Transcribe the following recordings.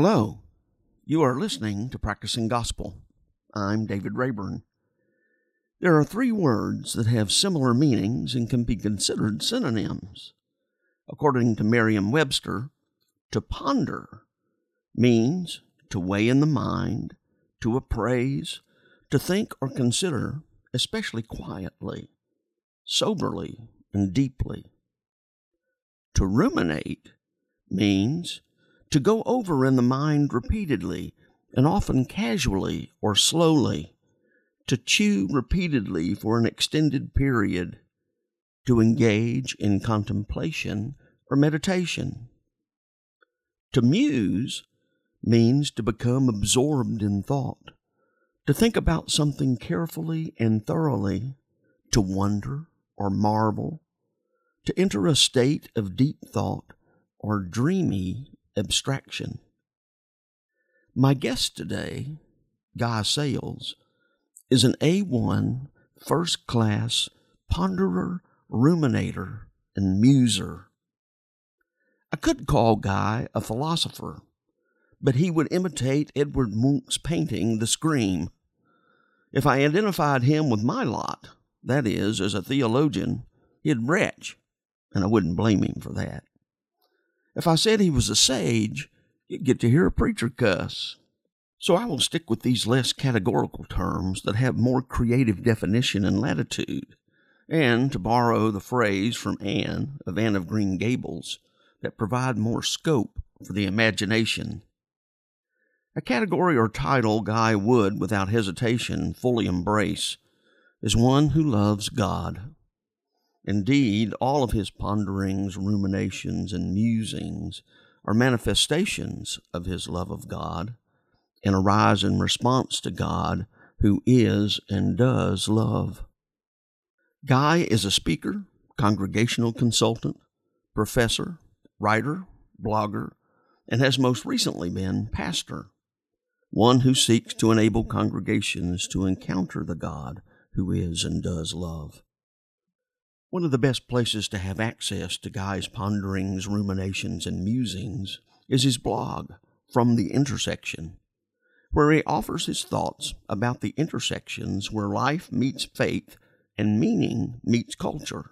Hello. You are listening to Practicing Gospel. I'm David Rayburn. There are three words that have similar meanings and can be considered synonyms. According to Merriam Webster, to ponder means to weigh in the mind, to appraise, to think or consider, especially quietly, soberly, and deeply. To ruminate means to go over in the mind repeatedly and often casually or slowly, to chew repeatedly for an extended period, to engage in contemplation or meditation. To muse means to become absorbed in thought, to think about something carefully and thoroughly, to wonder or marvel, to enter a state of deep thought or dreamy abstraction. My guest today, Guy Sayles, is an A1 first class ponderer, ruminator, and muser. I could call Guy a philosopher, but he would imitate Edward Munch's painting, The Scream. If I identified him with my lot, that is, as a theologian, he'd retch, and I wouldn't blame him for that. If I said he was a sage, you'd get to hear a preacher cuss. So I will stick with these less categorical terms that have more creative definition and latitude, and, to borrow the phrase from Anne of Anne of Green Gables, that provide more scope for the imagination. A category or title Guy would, without hesitation, fully embrace is one who loves God. Indeed, all of his ponderings, ruminations, and musings are manifestations of his love of God and arise in response to God, who is and does love. Guy is a speaker, congregational consultant, professor, writer, blogger, and has most recently been pastor, one who seeks to enable congregations to encounter the God who is and does love. One of the best places to have access to Guy's ponderings, ruminations, and musings is his blog, From the Intersection, where he offers his thoughts about the intersections where life meets faith and meaning meets culture,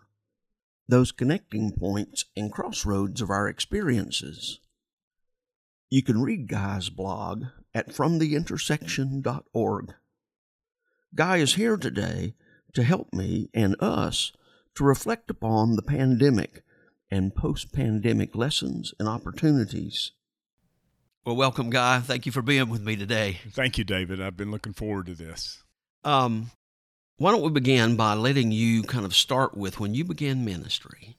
those connecting points and crossroads of our experiences. You can read Guy's blog at fromtheintersection.org. Guy is here today to help me and us to reflect upon the pandemic and post pandemic lessons and opportunities. Well, welcome, Guy. Thank you for being with me today. Thank you, David. I've been looking forward to this. Um, why don't we begin by letting you kind of start with when you began ministry?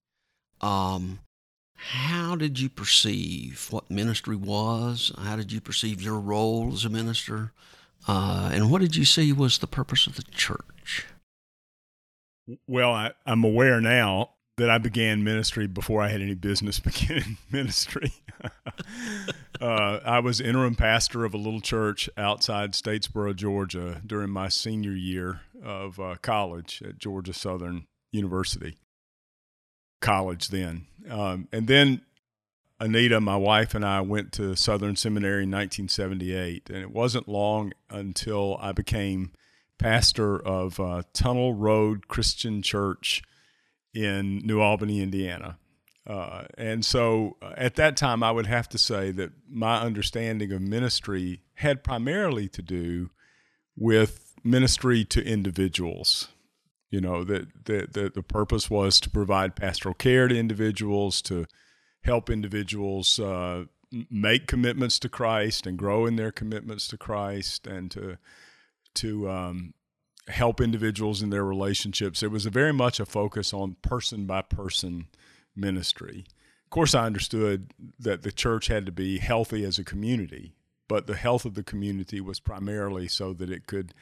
Um, how did you perceive what ministry was? How did you perceive your role as a minister? Uh, and what did you see was the purpose of the church? Well, I, I'm aware now that I began ministry before I had any business beginning ministry. uh, I was interim pastor of a little church outside Statesboro, Georgia, during my senior year of uh, college at Georgia Southern University. College then. Um, and then Anita, my wife, and I went to Southern Seminary in 1978. And it wasn't long until I became pastor of uh, Tunnel Road Christian Church in New Albany, Indiana. Uh, and so uh, at that time, I would have to say that my understanding of ministry had primarily to do with ministry to individuals. You know, that the, the, the purpose was to provide pastoral care to individuals, to help individuals uh, make commitments to Christ and grow in their commitments to Christ and to to um, help individuals in their relationships. It was very much a focus on person by person ministry. Of course, I understood that the church had to be healthy as a community, but the health of the community was primarily so that it could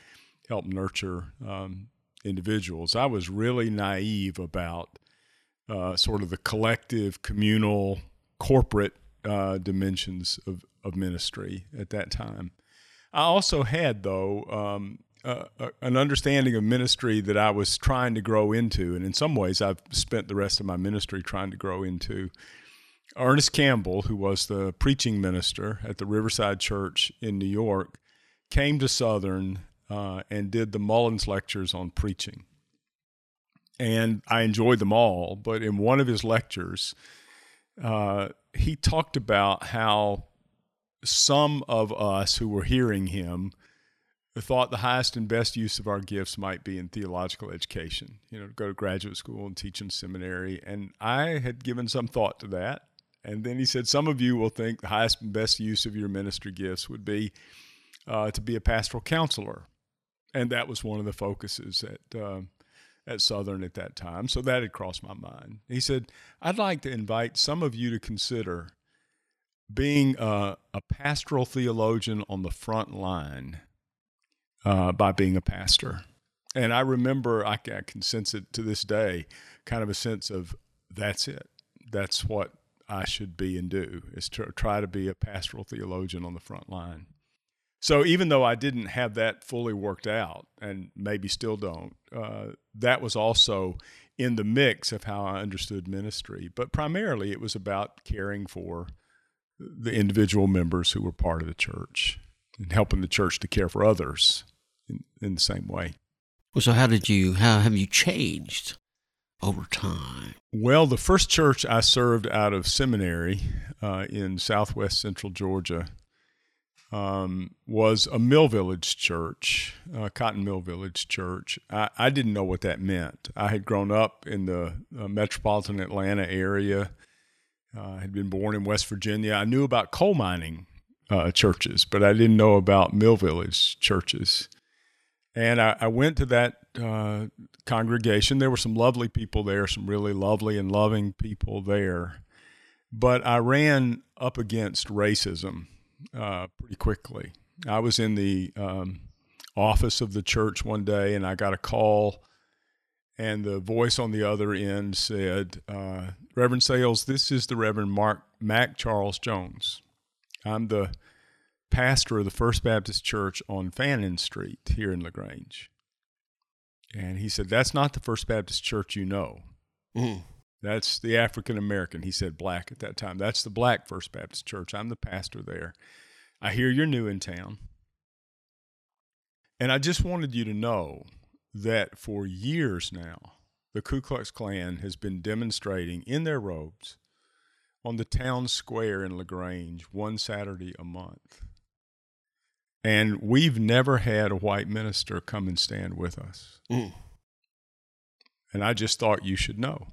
help nurture um, individuals. I was really naive about uh, sort of the collective, communal, corporate uh, dimensions of, of ministry at that time. I also had, though, um, uh, an understanding of ministry that I was trying to grow into, and in some ways, I've spent the rest of my ministry trying to grow into. Ernest Campbell, who was the preaching minister at the Riverside Church in New York, came to Southern uh, and did the Mullins lectures on preaching. And I enjoyed them all, but in one of his lectures, uh, he talked about how some of us who were hearing him thought the highest and best use of our gifts might be in theological education, you know, go to graduate school and teach in seminary. And I had given some thought to that. And then he said, Some of you will think the highest and best use of your ministry gifts would be uh, to be a pastoral counselor. And that was one of the focuses at, uh, at Southern at that time. So that had crossed my mind. He said, I'd like to invite some of you to consider being a, a pastoral theologian on the front line uh, by being a pastor. And I remember, I, I can sense it to this day, kind of a sense of that's it. That's what I should be and do, is to try to be a pastoral theologian on the front line. So even though I didn't have that fully worked out, and maybe still don't, uh, that was also in the mix of how I understood ministry. But primarily, it was about caring for the individual members who were part of the church and helping the church to care for others in, in the same way. Well, so how did you, how have you changed over time? Well, the first church I served out of seminary uh, in southwest central Georgia um, was a Mill Village church, uh, Cotton Mill Village church. I, I, didn't know what that meant. I had grown up in the uh, metropolitan Atlanta area. Uh, had been born in West Virginia. I knew about coal mining uh, churches, but I didn't know about Mill Village churches. And I, I went to that uh, congregation. There were some lovely people there, some really lovely and loving people there. But I ran up against racism uh, pretty quickly. I was in the um, office of the church one day and I got a call, and the voice on the other end said, uh, Reverend Sayles, this is the Reverend Mark Mac Charles Jones. I'm the pastor of the First Baptist Church on Fannin Street here in LaGrange. And he said, That's not the First Baptist Church you know. Mm. That's the African American. He said black at that time. That's the black First Baptist Church. I'm the pastor there. I hear you're new in town. And I just wanted you to know that for years now, the Ku Klux Klan has been demonstrating in their robes on the town square in LaGrange one Saturday a month. And we've never had a white minister come and stand with us. Mm. And I just thought you should know.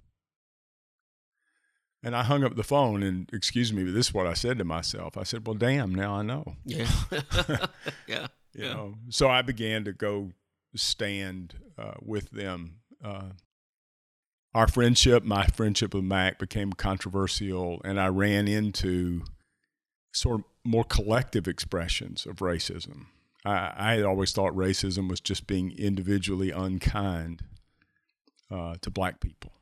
And I hung up the phone and excuse me, but this is what I said to myself. I said, Well, damn, now I know. Yeah. yeah. You yeah. know, so I began to go stand uh, with them. Uh, our friendship, my friendship with Mac, became controversial, and I ran into sort of more collective expressions of racism. I, I had always thought racism was just being individually unkind uh, to black people,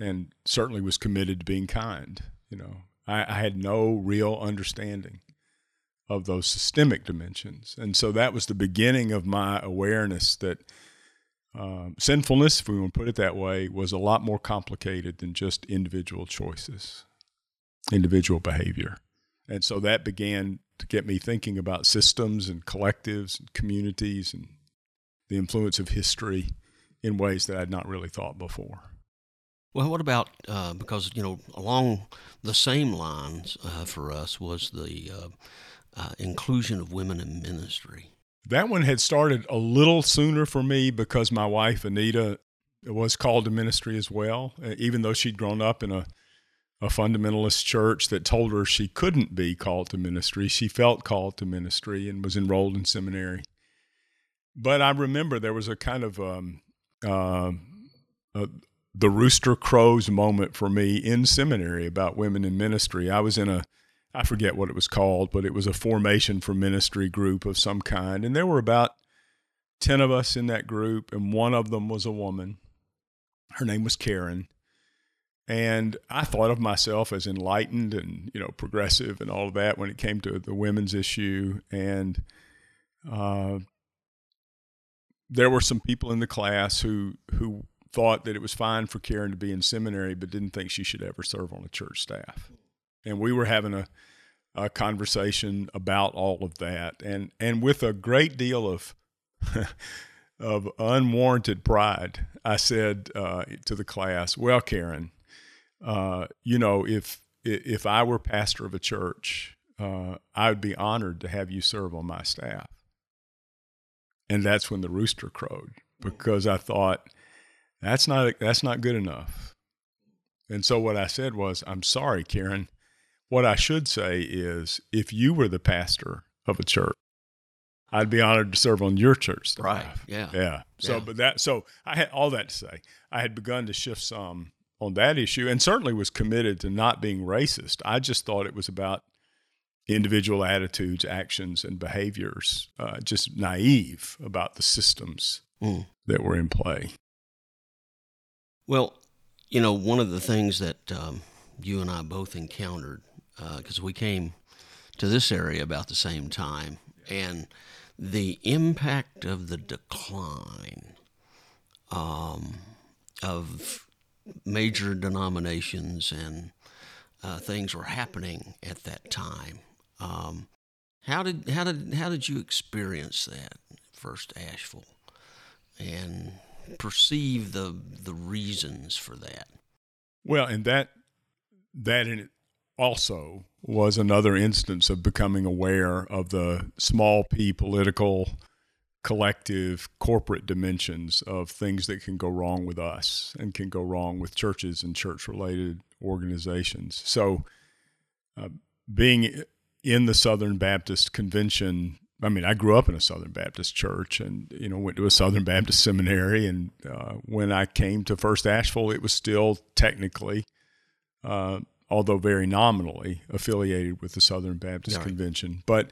and certainly was committed to being kind. You know, I, I had no real understanding of those systemic dimensions, and so that was the beginning of my awareness that. Um, sinfulness, if we want to put it that way, was a lot more complicated than just individual choices, individual behavior. And so that began to get me thinking about systems and collectives and communities and the influence of history in ways that I'd not really thought before. Well, what about uh, because you know along the same lines uh, for us was the uh, uh inclusion of women in ministry. That one had started a little sooner for me because my wife Anita was called to ministry as well, even though she'd grown up in a a fundamentalist church that told her she couldn't be called to ministry. She felt called to ministry and was enrolled in seminary. But I remember there was a kind of um, uh, a, the rooster crows moment for me in seminary about women in ministry. I was in a, I forget what it was called, but it was a formation for ministry group of some kind. And there were about 10 of us in that group, and one of them was a woman. Her name was Karen. And I thought of myself as enlightened and you know progressive and all of that when it came to the women's issue. And uh, there were some people in the class who who thought that it was fine for Karen to be in seminary, but didn't think she should ever serve on a church staff. And we were having a, a conversation about all of that, and and with a great deal of of unwarranted pride, I said uh, to the class, "Well, Karen, uh, you know, if if I were pastor of a church, uh, I would be honored to have you serve on my staff." And that's when the rooster crowed because I thought that's not that's not good enough. And so what I said was, "I'm sorry, Karen. What I should say is, if you were the pastor of a church." I'd be honored to serve on your church staff. Right. Yeah. Yeah. So, Yeah. but that, so I had all that to say. I had begun to shift some on that issue and certainly was committed to not being racist. I just thought it was about individual attitudes, actions, and behaviors, uh, just naive about the systems Mm. that were in play. Well, you know, one of the things that um, you and I both encountered, because we came to this area about the same time, and the impact of the decline um, of major denominations and uh, things were happening at that time. Um, how did how did how did you experience that first Asheville, and perceive the the reasons for that? Well, and that, that in also was another instance of becoming aware of the small p political collective corporate dimensions of things that can go wrong with us and can go wrong with churches and church related organizations. So, uh, being in the Southern Baptist Convention, I mean, I grew up in a Southern Baptist church and, you know, went to a Southern Baptist seminary. And uh, when I came to First Asheville, it was still technically, uh, although very nominally, affiliated with the Southern Baptist Right. Convention. But,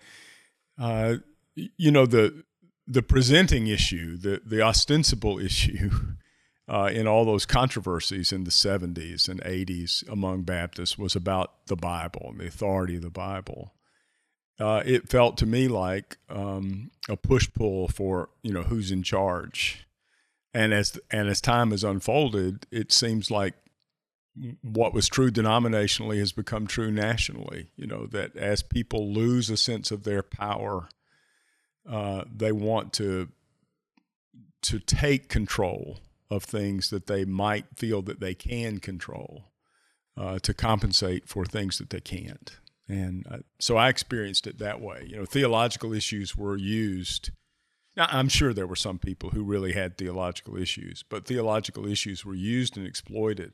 uh, you know, the, the presenting issue, the, the ostensible issue uh, in all those controversies in the 70s and 80s among Baptists was about the Bible and the authority of the Bible. Uh, it felt to me like um, a push pull for you know who's in charge, and as and as time has unfolded, it seems like what was true denominationally has become true nationally. You know that as people lose a sense of their power, uh, they want to to take control of things that they might feel that they can control uh, to compensate for things that they can't. And uh, so I experienced it that way. You know, theological issues were used. Now, I'm sure there were some people who really had theological issues, but theological issues were used and exploited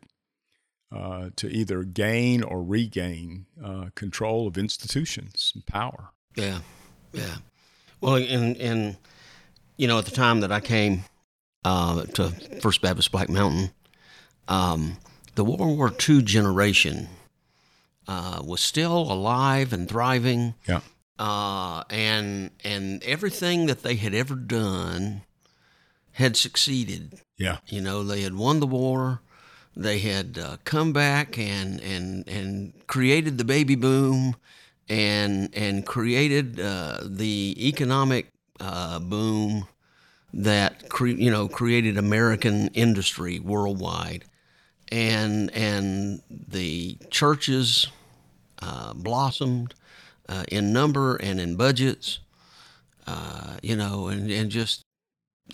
uh, to either gain or regain uh, control of institutions and power. Yeah, yeah. Well, and and you know, at the time that I came uh, to First Baptist Black Mountain, um, the World War II generation uh, was still alive and thriving, Yeah. uh, and and everything that they had ever done had succeeded. Yeah. You know, they had won the war. They had uh, come back and, and and created the baby boom, and and created uh, the economic uh, boom that cre- you know created American industry worldwide, and and the churches uh, blossomed uh, in number and in budgets, uh, you know, and and just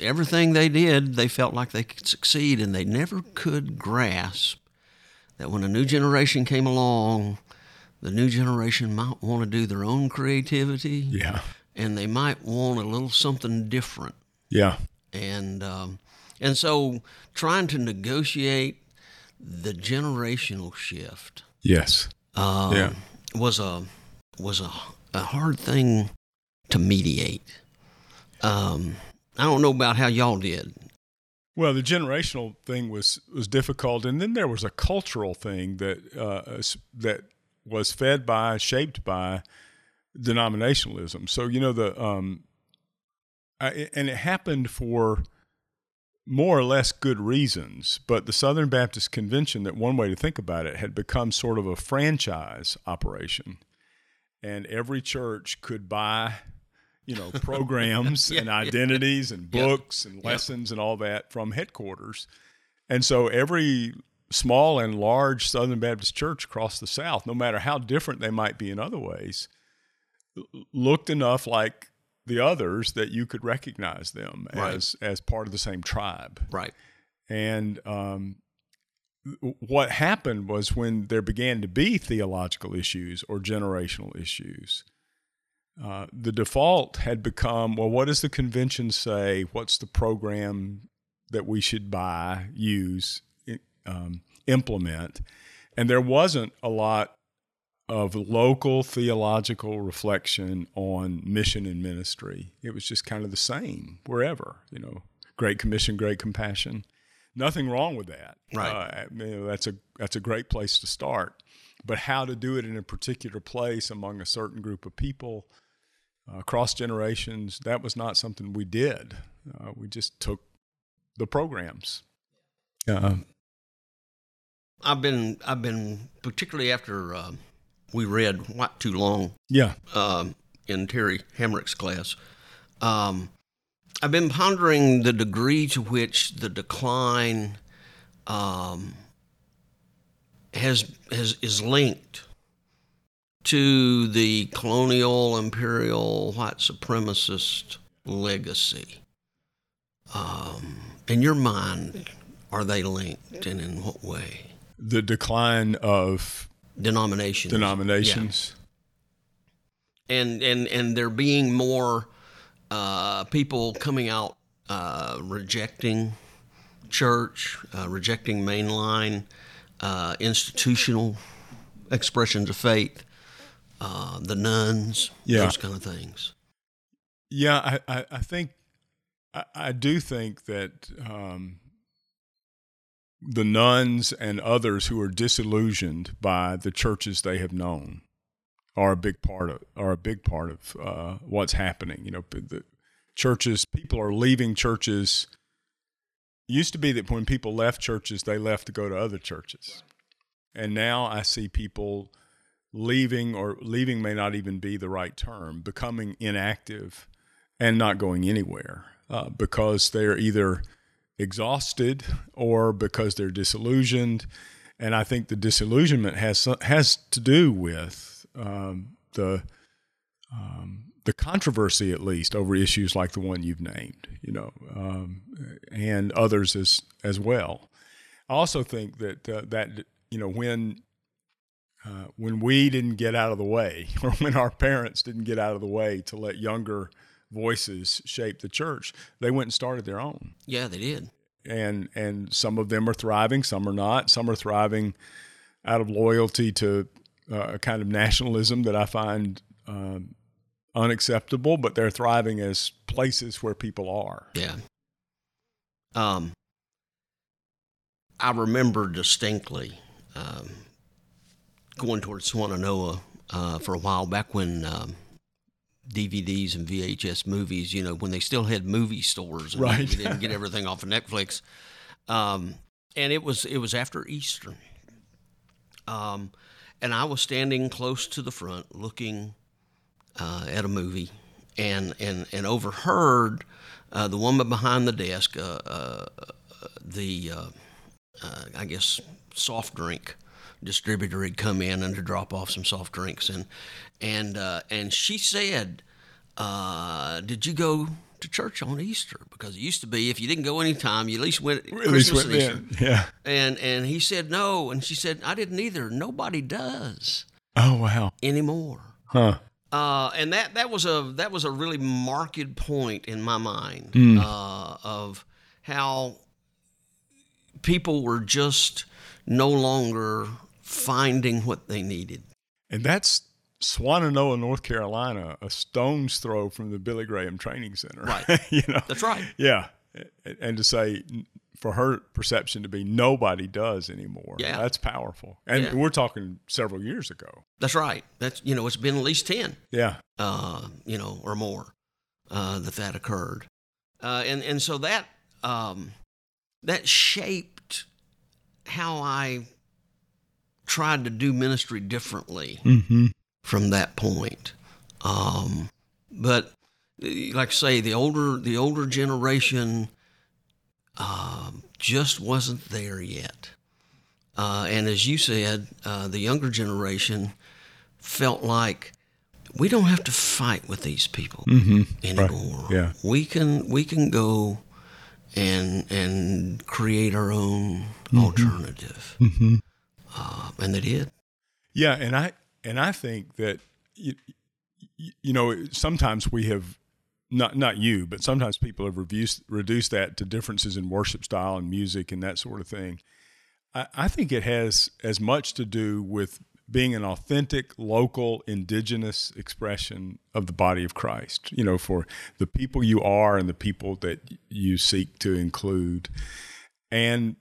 everything they did, they felt like they could succeed, and they never could grasp that when a new generation came along, the new generation might want to do their own creativity, Yeah. and they might want a little something different, Yeah. and um, and so trying to negotiate the generational shift Yes. um, Yeah. was a was a, a hard thing to mediate. Um, I don't know about how y'all did. Well, the generational thing was was difficult, and then there was a cultural thing that uh, that was fed by, shaped by denominationalism. So you know the um, I, and it happened for more or less good reasons. But the Southern Baptist Convention, that one way to think about it, had become sort of a franchise operation, and every church could buy. You know, programs and Yeah, yeah. identities and Yep. books and lessons and all that from headquarters. And so every small and large Southern Baptist church across the South, no matter how different they might be in other ways, looked enough like the others that you could recognize them Right. as as part of the same tribe. Right. And um, what happened was when there began to be theological issues or generational issues, uh, the default had become well, what does the convention say? What's the program that we should buy, use, um, implement? And there wasn't a lot of local theological reflection on mission and ministry. It was just kind of the same wherever, you know, Great Commission, Great Compassion. Nothing wrong with that. Right. Uh, you know, that's a that's a great place to start. But how to do it in a particular place among a certain group of people, across generations, that was not something we did. Uh, we just took the programs. Uh, I've been I've been particularly after uh, we read What Too Long yeah. um, in Terry Hamrick's class. Um, I've been pondering the degree to which the decline um, has has is linked to the colonial, imperial, white supremacist legacy. Um, in your mind, are they linked, and in what way? The decline of Denominations. denominations. and and and there being more uh, people coming out uh, rejecting church, uh, rejecting mainline uh, institutional expressions of faith, uh, the nones, Yeah. those kind of things. Yeah, I, I, I think I, I do think that um, the nones and others who are disillusioned by the churches they have known are a big part of are a big part of uh, what's happening. You know, the churches people are leaving churches. It used to be that when people left churches, they left to go to other churches, and now I see people leaving or leaving may not even be the right term, becoming inactive and not going anywhere uh, because they're either exhausted or because they're disillusioned. And I think the disillusionment has has to do with um, the um, the controversy, at least over issues like the one you've named, you know, um, and others as as well. I also think that uh, that you know when uh, when we didn't get out of the way, or when our parents didn't get out of the way to let younger voices shape the church, they went and started their own. Yeah, they did. And and some of them are thriving, some are not. Some are thriving out of loyalty to uh, a kind of nationalism that I find um, unacceptable, but they're thriving as places where people are. Yeah. Um, I remember distinctly um, going towards Swannanoa uh, for a while back when um, DVDs and VHS movies, you know, when they still had movie stores and Right. you didn't get everything off of Netflix. Um, and it was it was after Easter. Um, and I was standing close to the front looking uh, at a movie and, and, and overheard uh, the woman behind the desk, uh, uh, the, uh, uh, I guess, soft drink distributor had come in and to drop off some soft drinks. And, and, uh, and she said, uh, Did you go to church on Easter? Because it used to be if you didn't go any time, you at least went at Christmas went and Easter. Yeah. And, and he said, No. And she said, I didn't either. Nobody does Oh wow. anymore. Huh. Uh, and that, that was a that was a really marked point in my mind Mm. uh, of how people were just no longer finding what they needed. And that's Swannanoa, North Carolina, a stone's throw from the Billy Graham Training Center. Right. you know. That's right. Yeah. And to say for her perception to be nobody does anymore. Yeah. That's powerful. And Yeah. we're talking several years ago. That's right. That's you know it's been at least ten, Yeah. uh, you know, or more uh, that that occurred, uh, and and so that um, that shaped how I tried to do ministry differently. Mm-hmm. from that point. Um, but like I say, the older the older generation um, just wasn't there yet. Uh, and as you said, uh, the younger generation felt like we don't have to fight with these people Mm-hmm. anymore. Yeah. We can we can go and and create our own Mm-hmm. alternative. Uh, and they did. Yeah, and I and I think that you, you know sometimes we have not not you, but sometimes people have reduced reduced that to differences in worship style and music and that sort of thing. I, I think it has as much to do with being an authentic, local, indigenous expression of the body of Christ. You know, for the people you are and the people that you seek to include, and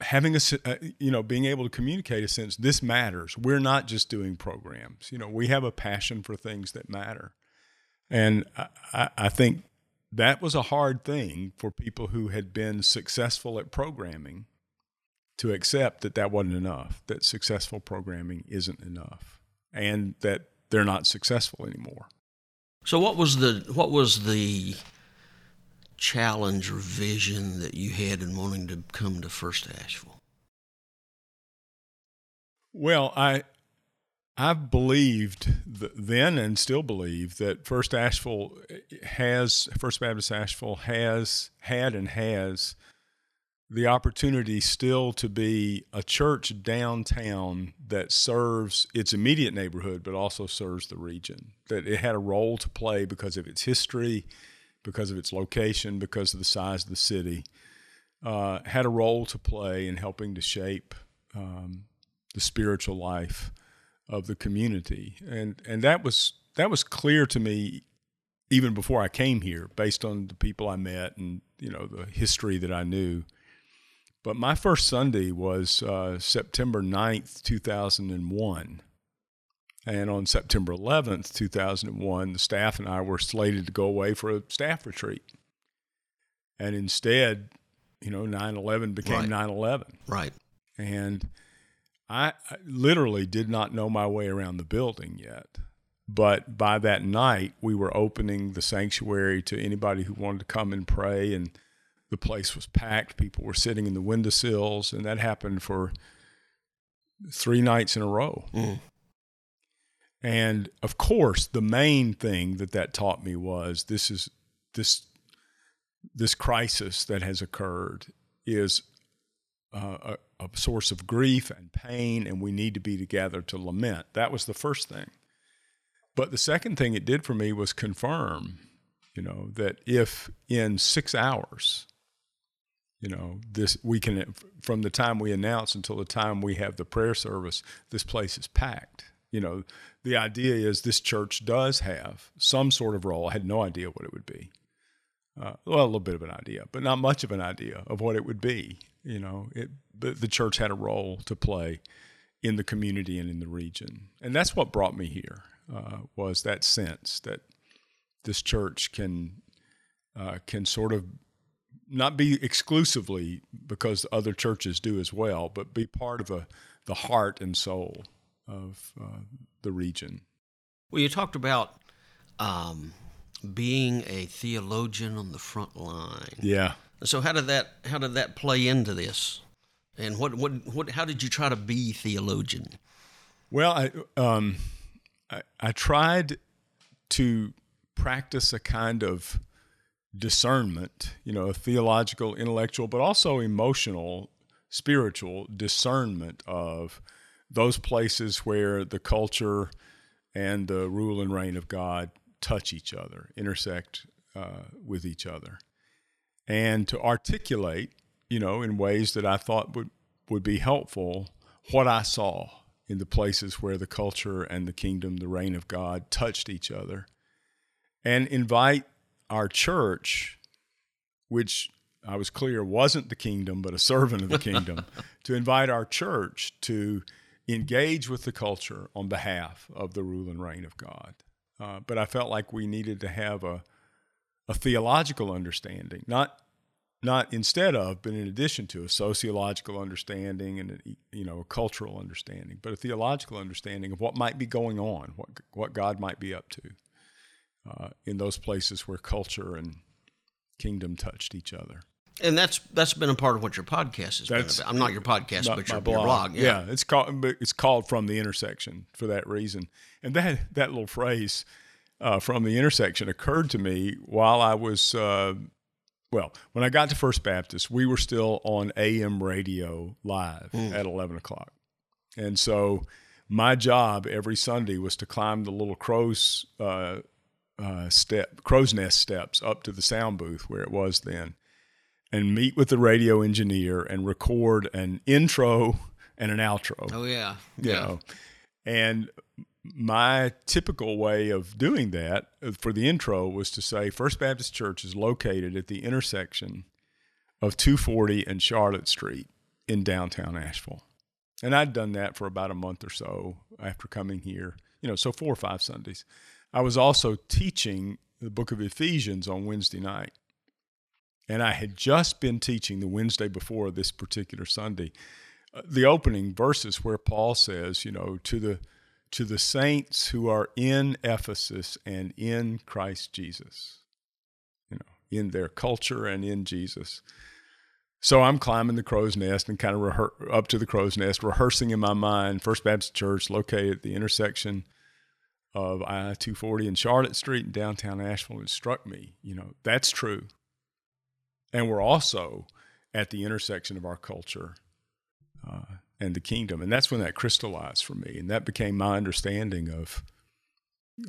having a uh, you know being able to communicate a sense this matters. We're not just doing programs. You know we have a passion for things that matter. And I, I think that was a hard thing for people who had been successful at programming to accept that that wasn't enough that successful programming isn't enough and that they're not successful anymore. So what was the what was the challenge or vision that you had in wanting to come to First Asheville? Well, I I've believed th- then and still believe that First Asheville eh, has First Baptist Asheville has had and has the opportunity still to be a church downtown that serves its immediate neighborhood but also serves the region. That it had a role to play because of its history, because of its location, because of the size of the city. Uh, had a role to play in helping to shape um, the spiritual life of the community, and and that was that was clear to me even before I came here, based on the people I met and you know the history that I knew. But my first Sunday was uh, September 9th, 2001. And on September 11th, 2001, the staff and I were slated to go away for a staff retreat. And instead, you know, 9 11 became Right. 9 11 Right. and I, I literally did not know my way around the building yet. But by that night, we were opening the sanctuary to anybody who wanted to come and pray, and the place was packed. People were sitting in the windowsills, and that happened for three nights in a row. Mm. And of course, the main thing that that taught me was this is this this crisis that has occurred is uh, a, a source of grief and pain, and we need to be together to lament. That was the first thing. But the second thing it did for me was confirm, you know, that if in six hours, you know, this we can from the time we announce until the time we have the prayer service, this place is packed. You know, the idea is this church does have some sort of role. I had no idea what it would be. Uh, well, a little bit of an idea, but not much of an idea of what it would be. You know, it, but the church had a role to play in the community and in the region, and that's what brought me here. Uh, was that sense that this church can uh, can sort of not be exclusively because other churches do as well, but be part of a the heart and soul of uh, the region. Well, you talked about um, being a theologian on the front line. Yeah. So how did that how did that play into this? And what what what how did you try to be theologian? Well, I um, I, I tried to practice a kind of discernment, you know, a theological, intellectual, but also emotional, spiritual discernment of those places where the culture and the rule and reign of God touch each other, intersect uh, with each other, and to articulate, you know, in ways that I thought would would be helpful what I saw in the places where the culture and the kingdom, the reign of God touched each other, and invite our church, which I was clear wasn't the kingdom, but a servant of the kingdom, to invite our church to engage with the culture on behalf of the rule and reign of God. Uh, but I felt like we needed to have a, a theological understanding, not not instead of, but in addition to a sociological understanding and a, you know a cultural understanding, but a theological understanding of what might be going on, what what God might be up to uh, in those places where culture and kingdom touched each other. And that's that's been a part of what your podcast has That's been about. I'm not your podcast, my- but your blog. Your blog. Yeah. it's called it's called from the intersection for that reason. And that that little phrase uh, from the intersection occurred to me while I was uh, well when I got to First Baptist. We were still on AM radio live at eleven o'clock, and so my job every Sunday was to climb the little crow's uh, uh, step crow's nest steps up to the sound booth where it was then and meet with the radio engineer and record an intro and an outro. Oh yeah. You know, and my typical way of doing that uh, for the intro was to say First Baptist Church is located at the intersection of 240 and Charlotte Street in downtown Asheville. And I'd done that for about a month or so after coming here, you know, so four or five Sundays. I was also teaching the book of Ephesians on Wednesday night. And I had just been teaching the Wednesday before this particular Sunday, uh, the opening verses where Paul says, you know, to the to the saints who are in Ephesus and in Christ Jesus, you know, in their culture and in Jesus. So I'm climbing the crow's nest and kind of rehe- up to the crow's nest, rehearsing in my mind First Baptist Church located at the intersection of I 240 and Charlotte Street in downtown Asheville. It struck me, you know, that's true. And we're also at the intersection of our culture uh, and the kingdom. And that's when that crystallized for me. And that became my understanding of,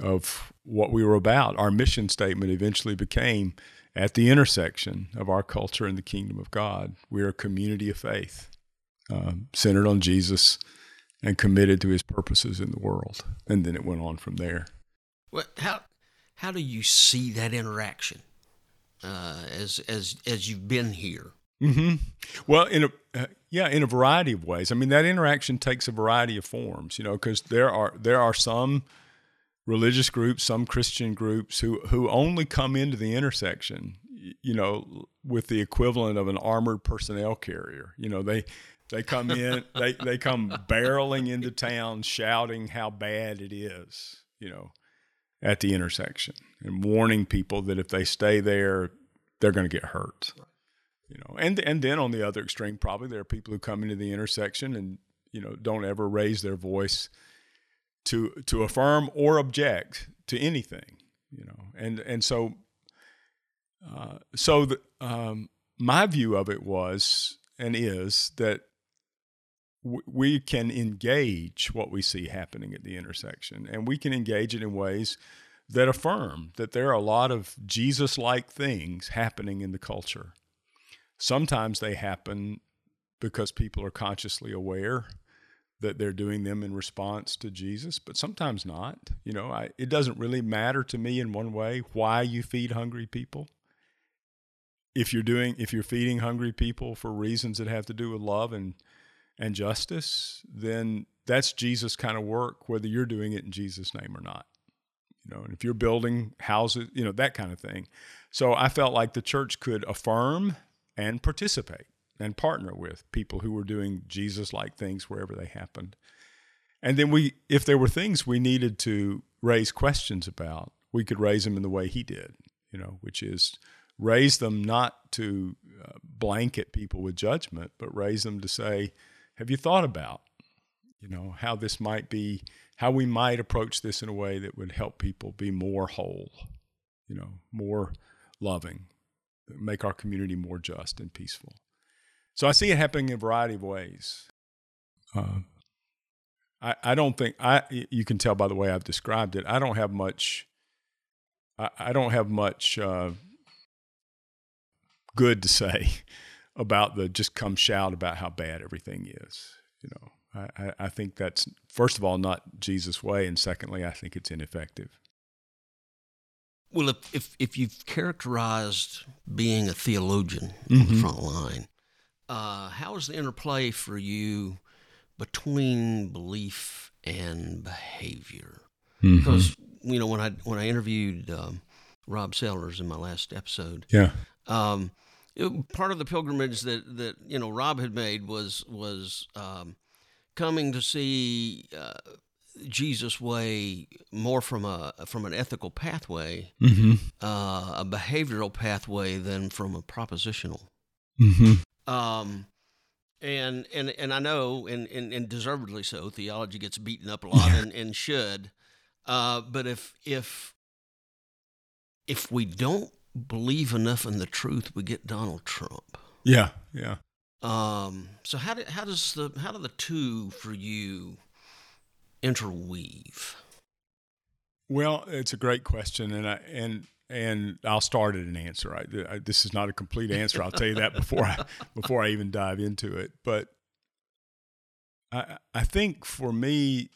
of what we were about. Our mission statement eventually became at the intersection of our culture and the kingdom of God. We're a community of faith um, centered on Jesus and committed to his purposes in the world. And then it went on from there. Well, how how do you see that interaction uh, as as as you've been here? hmm Well, in a uh, yeah, in a variety of ways. I mean, that interaction takes a variety of forms, you know, because there are there are some religious groups, some Christian groups who who only come into the intersection, you know, with the equivalent of an armored personnel carrier. You know, they they come in, they they come barreling into town, shouting how bad it is, you know, at the intersection, and warning people that if they stay there, they're going to get hurt. You know and and then on the other extreme probably there are people who come into the intersection and you know don't ever raise their voice to to affirm or object to anything you know and and so uh, so the, um, my view of it was and is that we can engage what we see happening at the intersection and we can engage it in ways that affirm that there are a lot of Jesus like things happening in the culture sometimes they happen because people are consciously aware that they're doing them in response to Jesus, but sometimes not. You know, I, it doesn't really matter to me in one way why you feed hungry people. If you're doing, if you're feeding hungry people for reasons that have to do with love and and justice, then that's Jesus kind of work, whether you're doing it in Jesus' name or not. You know, and if you're building houses, you know that kind of thing. So I felt like the church could affirm and participate and partner with people who were doing Jesus like things wherever they happened. And then we, if there were things we needed to raise questions about, we could raise them in the way he did, you know, which is raise them not to uh, blanket people with judgment, but raise them to say, have you thought about, you know, how this might be, how we might approach this in a way that would help people be more whole, you know, more loving, make our community more just and peaceful. So I see it happening in a variety of ways. Uh, I, I don't think I. You can tell by the way I've described it. I don't have much. I, I don't have much uh, good to say about the just come shout about how bad everything is. You know, I, I, think that's first of all not Jesus' way, and secondly, I think it's ineffective. Well, if if, if you've characterized being a theologian on the Mhm. front line, uh, how is the interplay for you between belief and behavior? Because you know when I when I interviewed um, Rob Sellers in my last episode, yeah, um, part of the pilgrimage that, that you know Rob had made was was um, coming to see uh, Jesus' way more from a from an ethical pathway, mm-hmm. uh, a behavioral pathway, than from a propositional Mm-hmm. Um, and and and I know, and, and, and deservedly so, theology gets beaten up a lot, and, and should. Uh, but if if if we don't believe enough in the truth, we get Donald Trump. Yeah, yeah. Um, so how do, how does the how do the two for you interweave? Well, it's a great question, and I and and I'll start at an answer. I, I, this is not a complete answer. I'll tell you that before I before I even dive into it. But I I think for me,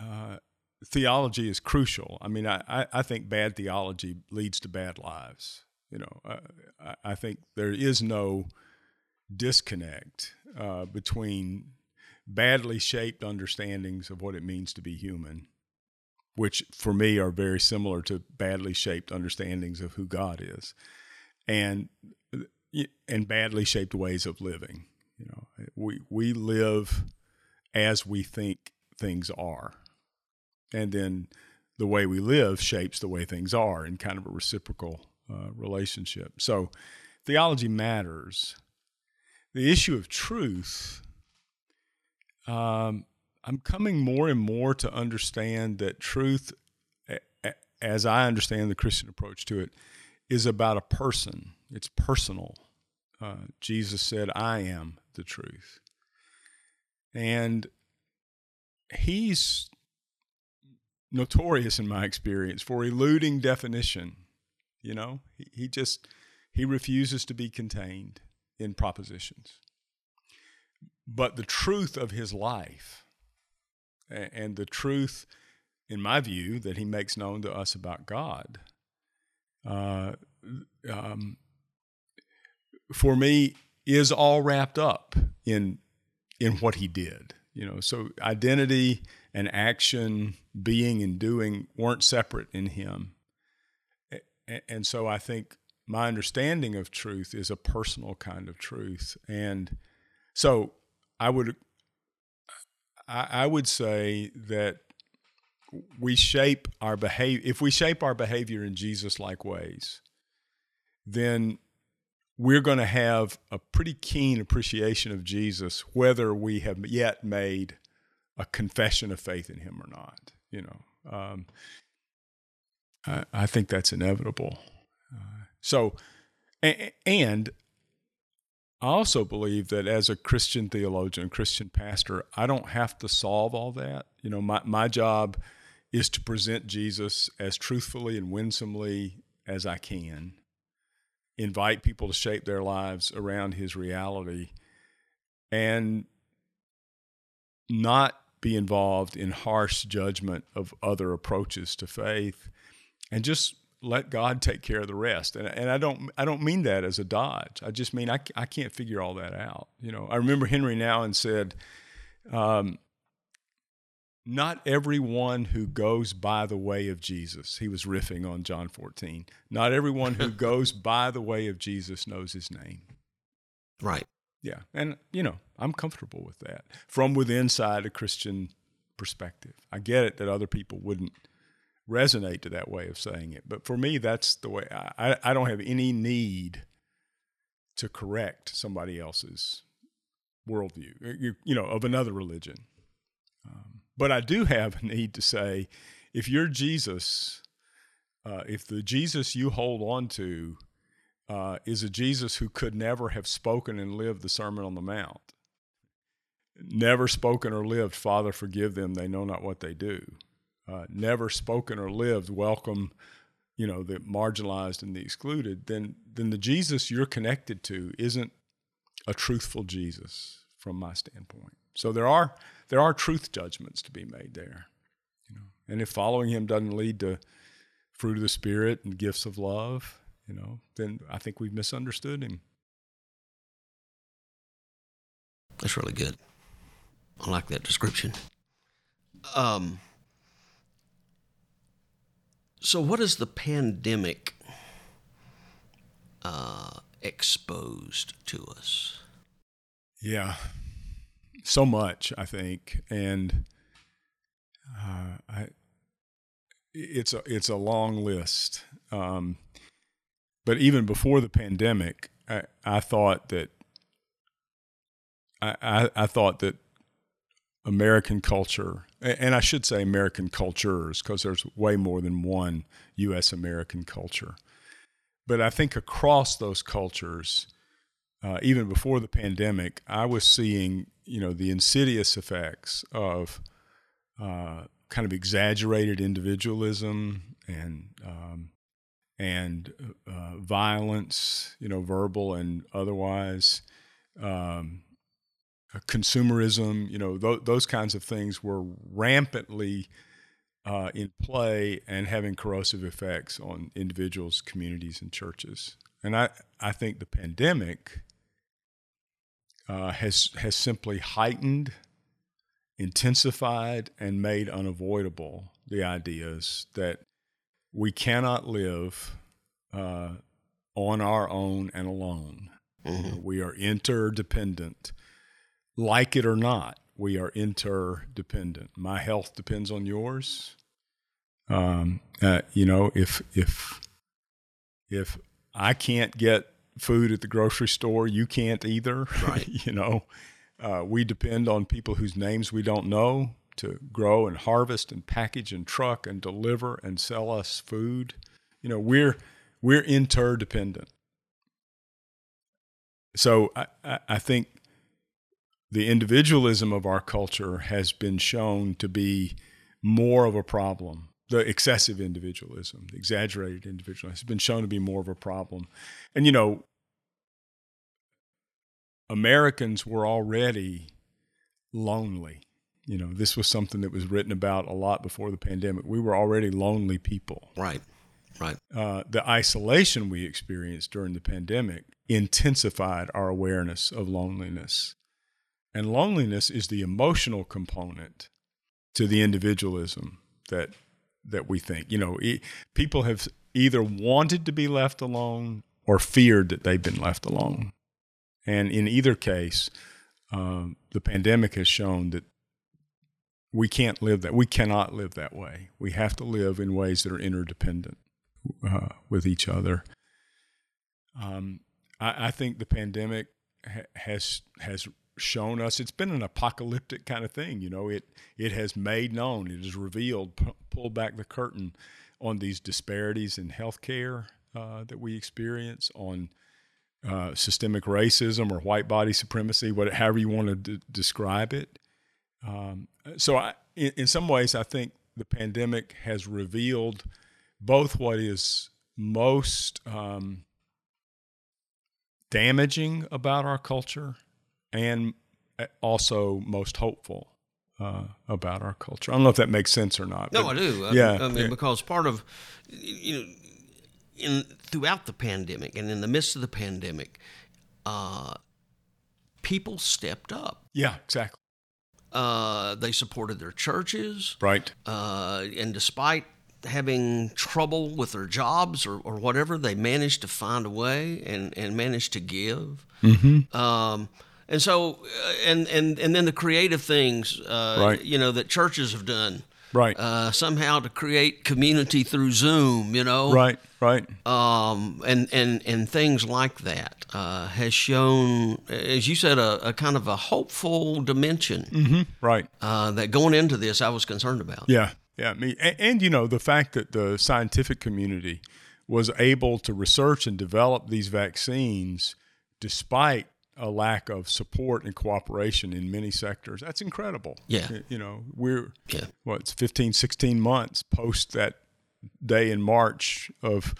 uh, theology is crucial. I mean, I, I think bad theology leads to bad lives. You know, uh, I think there is no disconnect uh, between badly shaped understandings of what it means to be human, which for me are very similar to badly shaped understandings of who God is, and and badly shaped ways of living. You know, we we live as we think things are, and then the way we live shapes the way things are in kind of a reciprocal uh, relationship. So, theology matters the issue of truth, um, I'm coming more and more to understand that truth, as I understand the Christian approach to it, is about a person. It's personal. Uh, Jesus said, I am the truth. And he's notorious in my experience for eluding definition. You know, he, he just, he refuses to be contained in propositions. But the truth of his life and the truth, in my view, that he makes known to us about God, uh, um, for me, is all wrapped up in in what he did. You know, so identity and action, being and doing weren't separate in him. And so I think my understanding of truth is a personal kind of truth. And so I would I, would say that we shape our behavior if we shape our behavior in Jesus like ways, then we're going to have a pretty keen appreciation of Jesus, whether we have yet made a confession of faith in Him or not. You know, um, I, I, think that's inevitable. Uh, so, and I also believe that as a Christian theologian, Christian pastor, I don't have to solve all that. You know, my, my job is to present Jesus as truthfully and winsomely as I can, invite people to shape their lives around his reality, and not be involved in harsh judgment of other approaches to faith and just let God take care of the rest. And, and I don't I don't mean that as a dodge. I just mean I, I can't figure all that out. You know, I remember Henry Nouwen said, um, not everyone who goes by the way of Jesus, he was riffing on John 14. Not everyone who goes by the way of Jesus knows his name. Right. Yeah. And, you know, I'm comfortable with that from within side a Christian perspective. I get it that other people wouldn't resonate to that way of saying it. But for me, that's the way I, I don't have any need to correct somebody else's worldview, you, you know, of another religion. Um, but I do have a need to say, if you're Jesus, uh, if the Jesus you hold on to uh, is a Jesus who could never have spoken and lived the Sermon on the Mount, never spoken or lived, Father, forgive them, they know not what they do uh, never spoken or lived welcome you know the marginalized and the excluded then then the jesus you're connected to isn't a truthful jesus from my standpoint. So there are there are truth judgments to be made there you know. And if following him doesn't lead to fruit of the spirit and gifts of love you know then i think we've misunderstood him. That's really good. I like that description. Um so, what is the pandemic uh, exposed to us? Yeah, so much, I think, and uh, I, it's a it's a long list. Um, but even before the pandemic, I, I thought that I, I, I thought that American culture, and I should say American cultures, because there's way more than one U.S. American culture. But I think across those cultures, uh, even before the pandemic, I was seeing, you know, the insidious effects of uh, kind of exaggerated individualism and um, and uh, violence, you know, verbal and otherwise. Um, consumerism, you know, th- those kinds of things were rampantly uh, in play and having corrosive effects on individuals, communities, and churches. And I, I think the pandemic uh, has has simply heightened, intensified, and made unavoidable the ideas that we cannot live uh, on our own and alone. Mm-hmm. We are interdependent like it or not, we are interdependent. My health depends on yours. Um, uh, you know, if if if I can't get food at the grocery store, you can't either. Right. you know, uh, we depend on people whose names we don't know to grow and harvest and package and truck and deliver and sell us food. You know, we're we're interdependent. So I, I, I think the individualism of our culture has been shown to be more of a problem. The excessive individualism, the exaggerated individualism, has been shown to be more of a problem. And, you know, Americans were already lonely. You know, this was something that was written about a lot before the pandemic. We were already lonely people. Right, right. Uh, the isolation we experienced during the pandemic intensified our awareness of loneliness. And loneliness is the emotional component to the individualism that that we think. You know, e- people have either wanted to be left alone or feared that they've been left alone. And in either case, um, the pandemic has shown that we can't live that. We cannot live that way. We have to live in ways that are interdependent uh, with each other. Um, I, I, think the pandemic ha- has has shown us. It's been an apocalyptic kind of thing you know. It it has made known. It has revealed p- pulled back the curtain on these disparities in healthcare uh, that we experience on uh, systemic racism or white body supremacy whatever however you want to d- describe it. Um, so I, in, in some ways i think the pandemic has revealed both what is most um, damaging about our culture and uh, also most hopeful uh, about our culture. I don't know if that makes sense or not. No, I do. Yeah, I, mean, yeah. because part of you know, in throughout the pandemic and in the midst of the pandemic, uh, people stepped up. Yeah, exactly. Uh, they supported their churches, right? Uh, and despite having trouble with their jobs or, or whatever, they managed to find a way and, and managed to give. Mm-hmm. Um, and so uh, and and and then the creative things uh, right. you know that churches have done. Right. Uh, somehow to create community through zoom you know? Right right. Um, and and and things like that uh, has shown as you said a, a, kind of a hopeful dimension mm-hmm. right. uh, that going into this i was concerned about. Yeah yeah me and, and you know the fact that the scientific community was able to research and develop these vaccines despite a lack of support and cooperation in many sectors. That's incredible. Yeah. You know, we're, yeah. what, it's 15, 16 months post that day in March of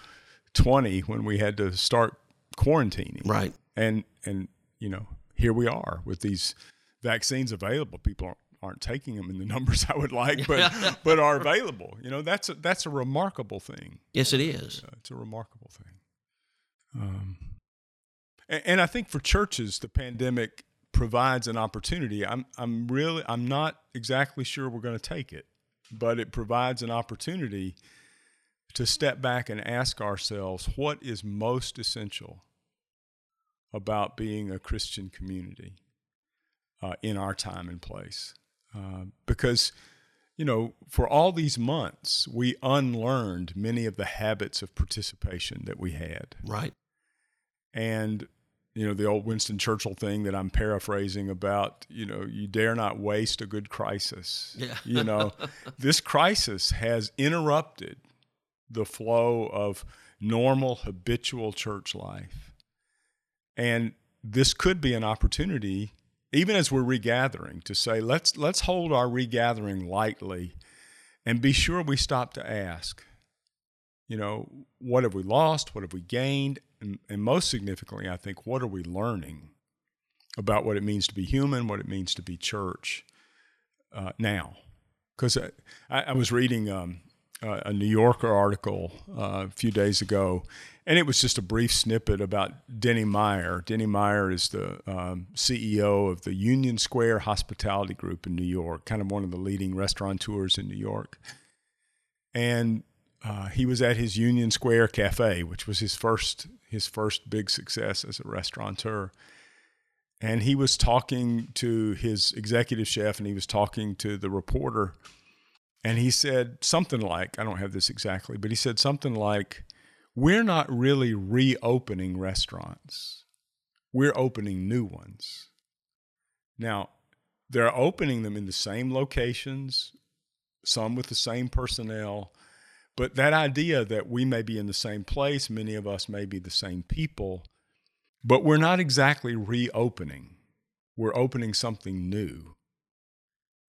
20 when we had to start quarantining. Right. And, and, you know, here we are with these vaccines available. People aren't, aren't taking them in the numbers I would like, but, but are available. You know, that's a, that's a remarkable thing. Yes, it is. Uh, it's a remarkable thing. Um, and I think for churches, the pandemic provides an opportunity. I'm I'm really I'm not exactly sure we're going to take it, but it provides an opportunity to step back and ask ourselves what is most essential about being a Christian community uh, in our time and place, uh, because you know for all these months we unlearned many of the habits of participation that we had. Right and you know the old Winston Churchill thing that I'm paraphrasing about you know you dare not waste a good crisis. Yeah. you know this crisis has interrupted the flow of normal habitual church life. And this could be an opportunity even as we're regathering to say let's let's hold our regathering lightly and be sure we stop to ask you know what have we lost? What have we gained and, and most significantly, I think, what are we learning about what it means to be human, what it means to be church uh, now? Because I, I, was reading um, a New Yorker article uh, a few days ago, and it was just a brief snippet about Danny Meyer. Danny Meyer is the um, CEO of the Union Square Hospitality Group in New York, kind of one of the leading restaurateurs in New York. And uh, he was at his Union Square Cafe, which was his first his first big success as a restaurateur. And he was talking to his executive chef, and he was talking to the reporter, and he said something like, I don't have this exactly, but he said something like, "We're not really reopening restaurants; we're opening new ones." Now, they're opening them in the same locations, some with the same personnel but that idea that we may be in the same place, many of us may be the same people, but we're not exactly reopening. We're opening something new.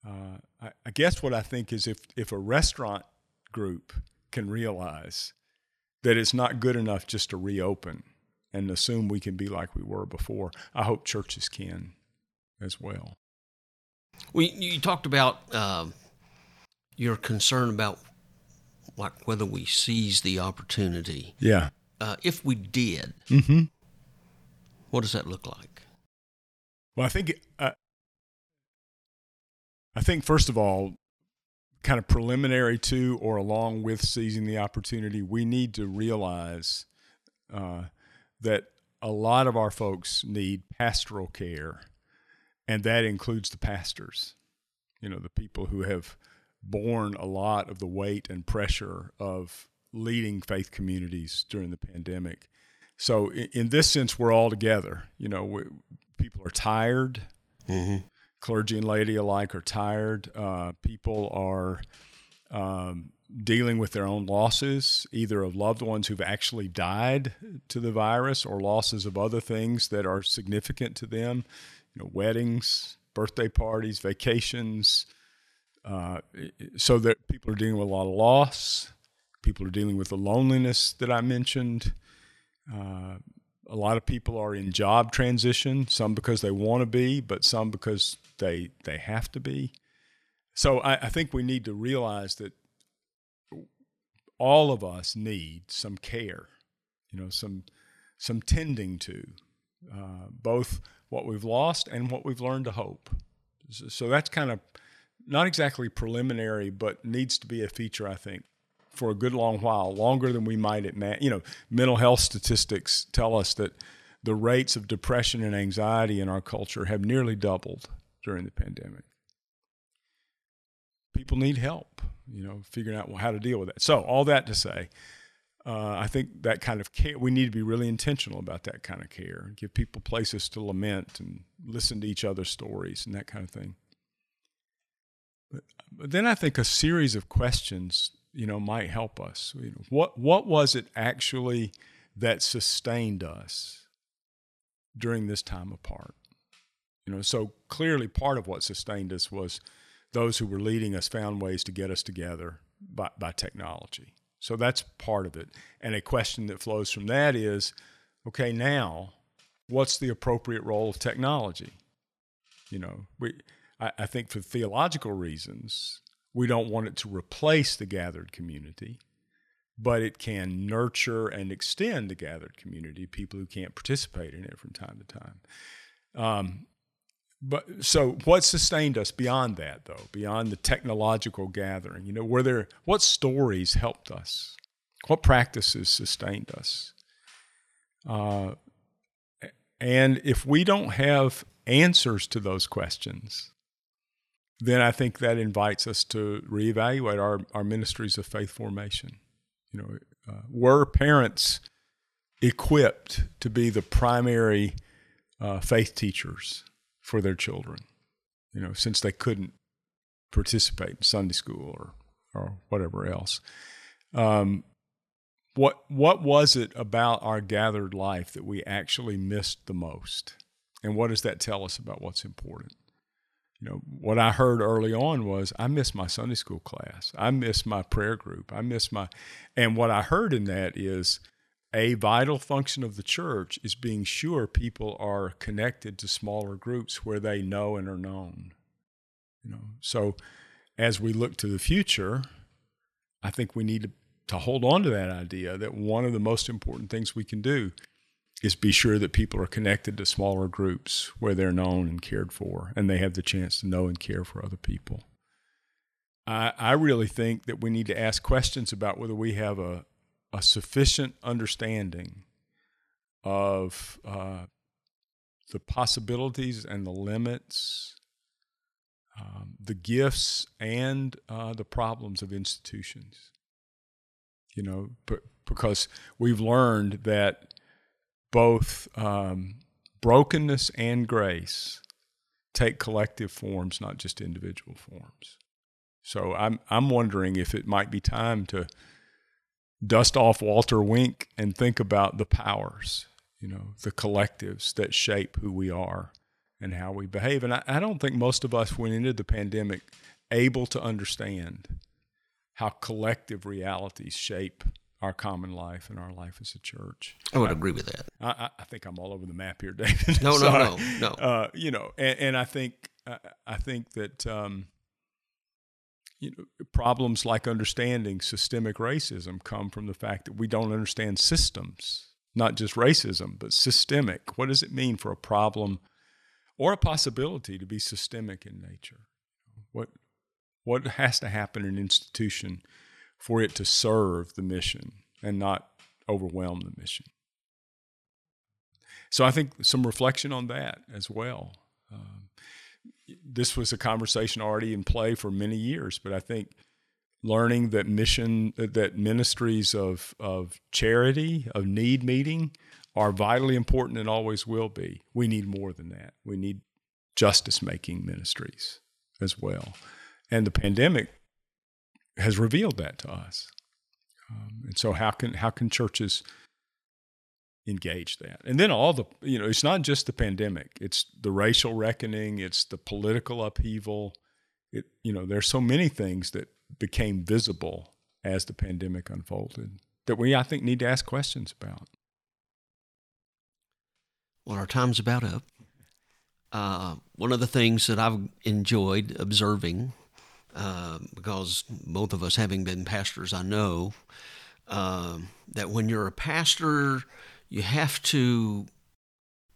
Uh, I, I guess what I think is if, if a restaurant group can realize that it's not good enough just to reopen and assume we can be like we were before, I hope churches can as well. Well, you talked about uh, your concern about like whether we seize the opportunity. Yeah. Uh, if we did, mm-hmm. what does that look like? Well, I think uh, I think first of all, kind of preliminary to or along with seizing the opportunity, we need to realize uh, that a lot of our folks need pastoral care, and that includes the pastors. You know, the people who have borne a lot of the weight and pressure of leading faith communities during the pandemic. So, in, in this sense, we're all together. You know, we, people are tired. Mm-hmm. Clergy and laity alike are tired. Uh, people are um, dealing with their own losses, either of loved ones who've actually died to the virus or losses of other things that are significant to them. You know, weddings, birthday parties, vacations, uh, so that people are dealing with a lot of loss. People are dealing with the loneliness that I mentioned. Uh, a lot of people are in job transition, some because they want to be, but some because they they have to be. So I, I think we need to realize that all of us need some care, you know, some some tending to uh, both what we've lost and what we've learned to hope. So that's kind of not exactly preliminary, but needs to be a feature, I think, for a good long while, longer than we might admit. You know, mental health statistics tell us that the rates of depression and anxiety in our culture have nearly doubled during the pandemic. People need help, you know, figuring out how to deal with that. So, all that to say, uh, I think that kind of care, we need to be really intentional about that kind of care, give people places to lament and listen to each other's stories and that kind of thing. But then I think a series of questions, you know, might help us. you What what was it actually that sustained us during this time apart? You know, so clearly part of what sustained us was those who were leading us found ways to get us together by, by technology. So that's part of it. And a question that flows from that is, okay, now what's the appropriate role of technology? You know, we I, I think for theological reasons, we don't want it to replace the gathered community, but it can nurture and extend the gathered community, people who can't participate in it from time to time. Um, but so what sustained us beyond that though beyond the technological gathering? You know were there what stories helped us? What practices sustained us? Uh, and if we don't have answers to those questions then I think that invites us to reevaluate our, our ministries of faith formation. You know, uh, were parents equipped to be the primary uh, faith teachers for their children, you know, since they couldn't participate in Sunday school or, or whatever else. Um, what what was it about our gathered life that we actually missed the most and what does that tell us about what's important you know what i heard early on was i miss my sunday school class. I miss my prayer group. I miss my and what i heard in that is a vital function of the church is being sure people are connected to smaller groups where they know and are known you know. So as we look to the future i think we need to to hold on to that idea that one of the most important things we can do is be sure that people are connected to smaller groups where they're known and cared for and they have the chance to know and care for other people. I, I really think that we need to ask questions about whether we have a, a sufficient understanding of uh, the possibilities and the limits, um, the gifts and uh, the problems of institutions you know, but because we've learned that both um, brokenness and grace take collective forms, not just individual forms. So I'm I'm wondering if it might be time to dust off Walter Wink and think about the powers, you know, the collectives that shape who we are and how we behave. And I, I don't think most of us went into the pandemic able to understand how collective realities shape our common life and our life as a church. I would I, agree with that. I, I, think I'm all over the map here, David. No, no, no, no. Uh, you know, and, and, I think I think that um, you know problems like understanding systemic racism come from the fact that we don't understand systems, not just racism, but systemic. What does it mean for a problem or a possibility to be systemic in nature? What what has to happen in an institution for it to serve the mission and not overwhelm the mission? So I think some reflection on that as well. Um, this was a conversation already in play for many years, but I think learning that mission that ministries of of charity of need meeting are vitally important and always will be. We need more than that. We need justice making ministries as well. And the pandemic has revealed that to us. Um, and so, how can how can churches engage that? And then all the you know, it's not just the pandemic; it's the racial reckoning, it's the political upheaval. It you know, there's so many things that became visible as the pandemic unfolded that we I think need to ask questions about. Well, our time's about up. Uh, one of the things that I've enjoyed observing uh, because both of us having been pastors, I know uh, that when you're a pastor, you have to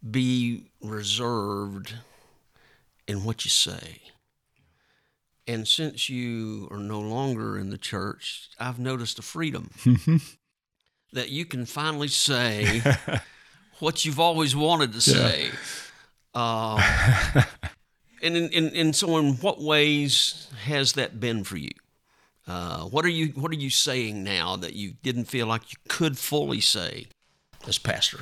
be reserved in what you say. And since you are no longer in the church, I've noticed a freedom that you can finally say what you've always wanted to say. Yeah. Uh, and in, in, so in what ways has that been for you? Uh, what are you what are you saying now that you didn't feel like you could fully say as pastor?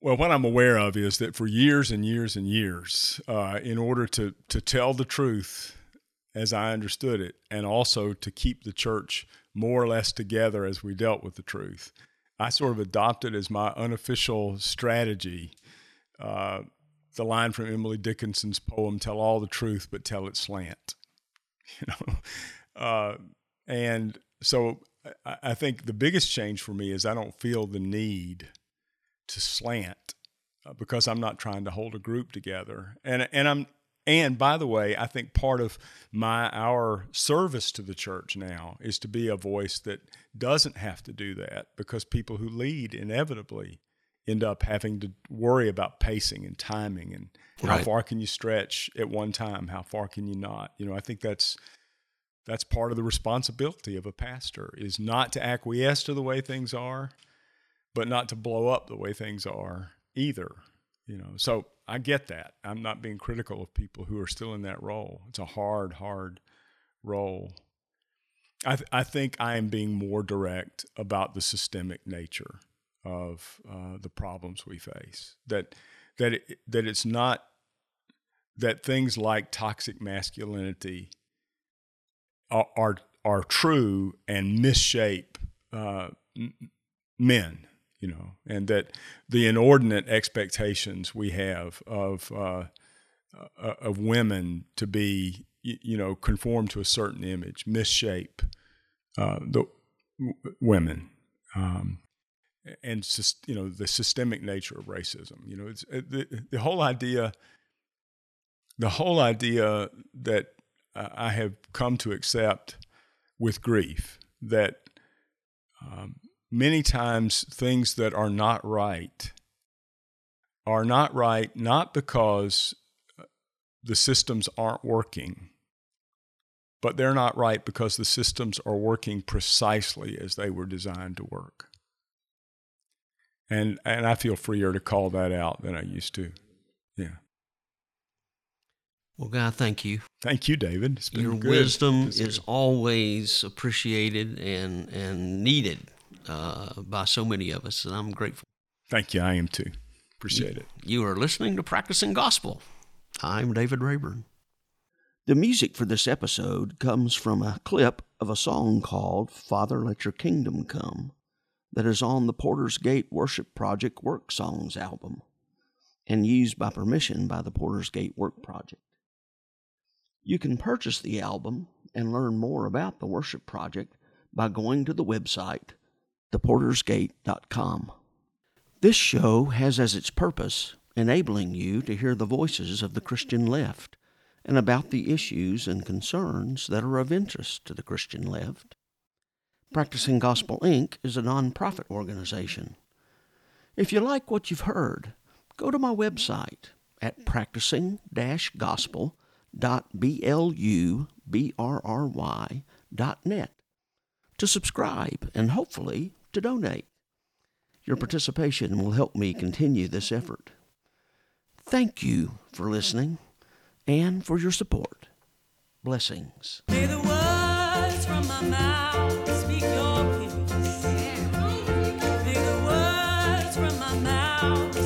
Well, what I'm aware of is that for years and years and years, uh, in order to to tell the truth as I understood it, and also to keep the church more or less together as we dealt with the truth, I sort of adopted as my unofficial strategy uh, the line from Emily Dickinson's poem, Tell All the Truth, but Tell It Slant. You know? Uh, and so I, I think the biggest change for me is I don't feel the need to slant uh, because I'm not trying to hold a group together. And, and I'm, and by the way, I think part of my our service to the church now is to be a voice that doesn't have to do that because people who lead inevitably end up having to worry about pacing and timing and how far can you stretch at one time, how far can you not. You know, I think that's that's part of the responsibility of a pastor is not to acquiesce to the way things are, but not to blow up the way things are either. You know, so I get that. I'm not being critical of people who are still in that role. It's a hard, hard role. I, th- I think I am being more direct about the systemic nature of uh, the problems we face. That that it, that it's not that things like toxic masculinity are are, are true and misshape uh, men, you know, and that the inordinate expectations we have of uh, uh, of women to be, you know, conform to a certain image, misshape uh, the w- women. Um, and you know the systemic nature of racism. You know, it's the the whole idea the whole idea that I have come to accept with grief that um, many times things that are not right are not right not because uh, the systems aren't working, but they're not right because the systems are working precisely as they were designed to work. And and I feel freer to call that out than I used to. Yeah. Well, God, thank you. Thank you, David. Your good. wisdom is always appreciated and and needed uh, by so many of us, and I'm grateful. Thank you. I am too. Appreciate you, it. You are listening to Practicing Gospel. I'm David Rayburn. The music for this episode comes from a clip of a song called Father Let Your Kingdom Come that is on the Porter's Gate Worship Project Work Songs album and used by permission by the Porter's Gate Work Project. You can purchase the album and learn more about the worship project by going to the website theportersgate.com. This show has as its purpose enabling you to hear the voices of the Christian left and about the issues and concerns that are of interest to the Christian left. Practicing Gospel Inc. is a nonprofit organization. If you like what you've heard, go to my website at practicing-gospel.blubrry.net to subscribe and hopefully to donate. Your participation will help me continue this effort. Thank you for listening and for your support. Blessings. Speak the words from my mouth.